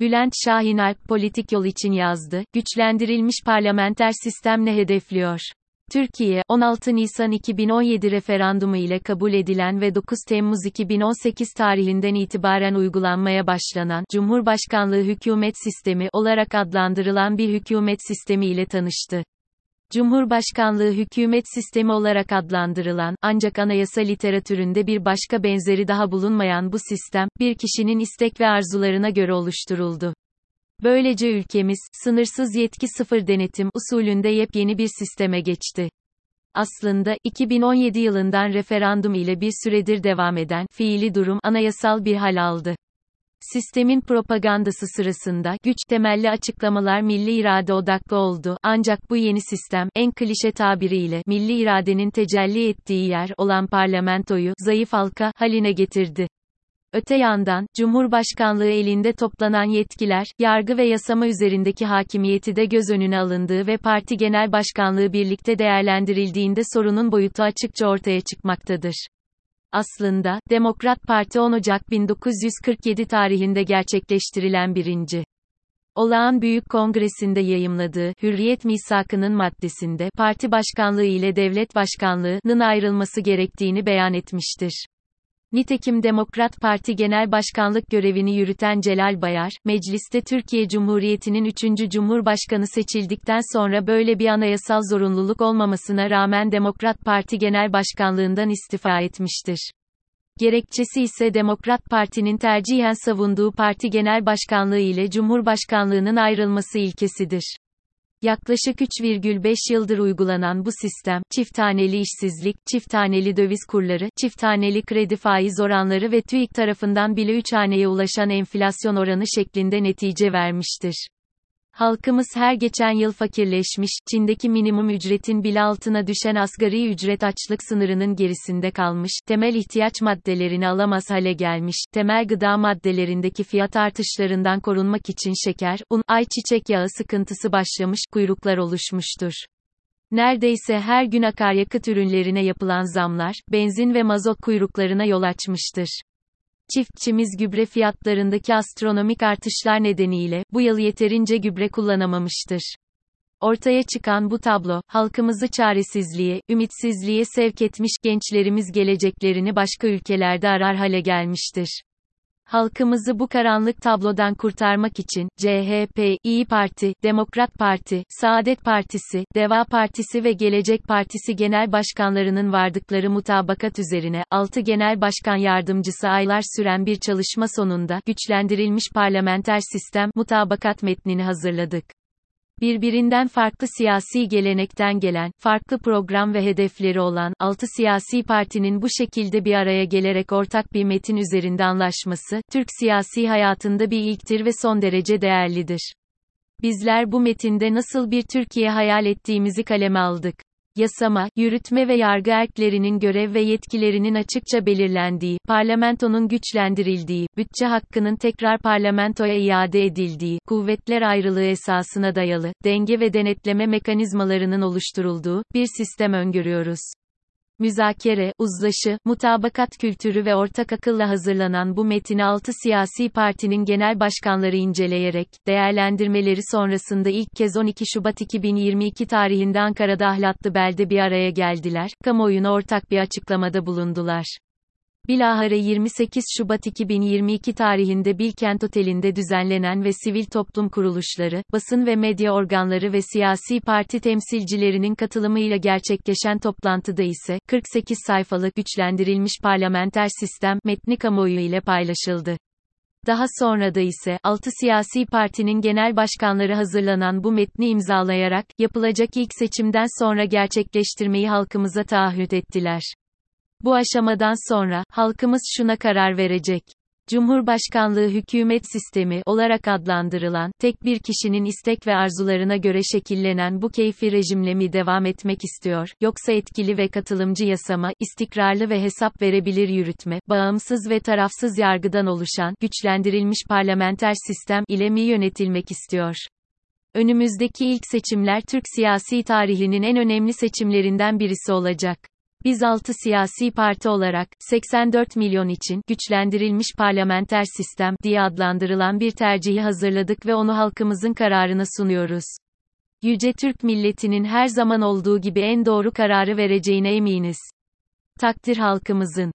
Bülent Şahinalp politik yol için yazdı. Güçlendirilmiş parlamenter sistem ne hedefliyor? Türkiye, 16 Nisan 2017 referandumu ile kabul edilen ve 9 Temmuz 2018 tarihinden itibaren uygulanmaya başlanan Cumhurbaşkanlığı hükümet sistemi olarak adlandırılan bir hükümet sistemi ile tanıştı. Cumhurbaşkanlığı hükümet sistemi olarak adlandırılan, ancak anayasa literatüründe bir başka benzeri daha bulunmayan bu sistem, bir kişinin istek ve arzularına göre oluşturuldu. Böylece ülkemiz, sınırsız yetki sıfır denetim usulünde yepyeni bir sisteme geçti. Aslında, 2017 yılından referandum ile bir süredir devam eden, fiili durum, anayasal bir hal aldı. Sistemin propagandası sırasında, güç temelli açıklamalar milli irade odaklı oldu, ancak bu yeni sistem, en klişe tabiriyle, milli iradenin tecelli ettiği yer olan parlamentoyu, zayıf halka, haline getirdi. Öte yandan, Cumhurbaşkanlığı elinde toplanan yetkiler, yargı ve yasama üzerindeki hakimiyeti de göz önüne alındığı ve parti genel başkanlığı birlikte değerlendirildiğinde sorunun boyutu açıkça ortaya çıkmaktadır. Aslında, Demokrat Parti 10 Ocak 1947 tarihinde gerçekleştirilen birinci Olağan Büyük Kongresi'nde yayımladığı Hürriyet Misakı'nın maddesinde parti başkanlığı ile devlet başkanlığının ayrılması gerektiğini beyan etmiştir. Nitekim Demokrat Parti Genel Başkanlık görevini yürüten Celal Bayar, mecliste Türkiye Cumhuriyeti'nin 3. Cumhurbaşkanı seçildikten sonra böyle bir anayasal zorunluluk olmamasına rağmen Demokrat Parti Genel Başkanlığından istifa etmiştir. Gerekçesi ise Demokrat Parti'nin tercihen savunduğu parti genel başkanlığı ile Cumhurbaşkanlığının ayrılması ilkesidir. Yaklaşık 3,5 yıldır uygulanan bu sistem, çift taneli işsizlik, çift taneli döviz kurları, çift taneli kredi faiz oranları ve TÜİK tarafından bile 3 haneye ulaşan enflasyon oranı şeklinde netice vermiştir. Halkımız her geçen yıl fakirleşmiş, Çin'deki minimum ücretin bile altına düşen asgari ücret açlık sınırının gerisinde kalmış, temel ihtiyaç maddelerini alamaz hale gelmiş, temel gıda maddelerindeki fiyat artışlarından korunmak için şeker, un, ayçiçek yağı sıkıntısı başlamış, kuyruklar oluşmuştur. Neredeyse her gün akaryakıt ürünlerine yapılan zamlar, benzin ve mazot kuyruklarına yol açmıştır. Çiftçimiz gübre fiyatlarındaki astronomik artışlar nedeniyle, bu yıl yeterince gübre kullanamamıştır. Ortaya çıkan bu tablo, halkımızı çaresizliğe, ümitsizliğe sevk etmiş, gençlerimiz geleceklerini başka ülkelerde arar hale gelmiştir. Halkımızı bu karanlık tablodan kurtarmak için, CHP, İyi Parti, Demokrat Parti, Saadet Partisi, Deva Partisi ve Gelecek Partisi genel başkanlarının vardıkları mutabakat üzerine, 6 genel başkan yardımcısı aylar süren bir çalışma sonunda, güçlendirilmiş parlamenter sistem, mutabakat metnini hazırladık. Birbirinden farklı siyasi gelenekten gelen, farklı program ve hedefleri olan, altı siyasi partinin bu şekilde bir araya gelerek ortak bir metin üzerinde anlaşması, Türk siyasi hayatında bir ilktir ve son derece değerlidir. Bizler bu metinde nasıl bir Türkiye hayal ettiğimizi kaleme aldık yasama, yürütme ve yargı erklerinin görev ve yetkilerinin açıkça belirlendiği, parlamentonun güçlendirildiği, bütçe hakkının tekrar parlamentoya iade edildiği, kuvvetler ayrılığı esasına dayalı, denge ve denetleme mekanizmalarının oluşturulduğu, bir sistem öngörüyoruz müzakere, uzlaşı, mutabakat kültürü ve ortak akılla hazırlanan bu metini 6 siyasi partinin genel başkanları inceleyerek, değerlendirmeleri sonrasında ilk kez 12 Şubat 2022 tarihinde Ankara'da Ahlatlı Bel'de bir araya geldiler, kamuoyuna ortak bir açıklamada bulundular. Bilahare 28 Şubat 2022 tarihinde Bilkent Oteli'nde düzenlenen ve sivil toplum kuruluşları, basın ve medya organları ve siyasi parti temsilcilerinin katılımıyla gerçekleşen toplantıda ise, 48 sayfalık güçlendirilmiş parlamenter sistem, metni kamuoyu ile paylaşıldı. Daha sonra da ise, 6 siyasi partinin genel başkanları hazırlanan bu metni imzalayarak, yapılacak ilk seçimden sonra gerçekleştirmeyi halkımıza taahhüt ettiler. Bu aşamadan sonra, halkımız şuna karar verecek. Cumhurbaşkanlığı hükümet sistemi olarak adlandırılan, tek bir kişinin istek ve arzularına göre şekillenen bu keyfi rejimle mi devam etmek istiyor, yoksa etkili ve katılımcı yasama, istikrarlı ve hesap verebilir yürütme, bağımsız ve tarafsız yargıdan oluşan, güçlendirilmiş parlamenter sistem ile mi yönetilmek istiyor? Önümüzdeki ilk seçimler Türk siyasi tarihinin en önemli seçimlerinden birisi olacak. Biz 6 siyasi parti olarak, 84 milyon için, güçlendirilmiş parlamenter sistem, diye adlandırılan bir tercihi hazırladık ve onu halkımızın kararına sunuyoruz. Yüce Türk milletinin her zaman olduğu gibi en doğru kararı vereceğine eminiz. Takdir halkımızın.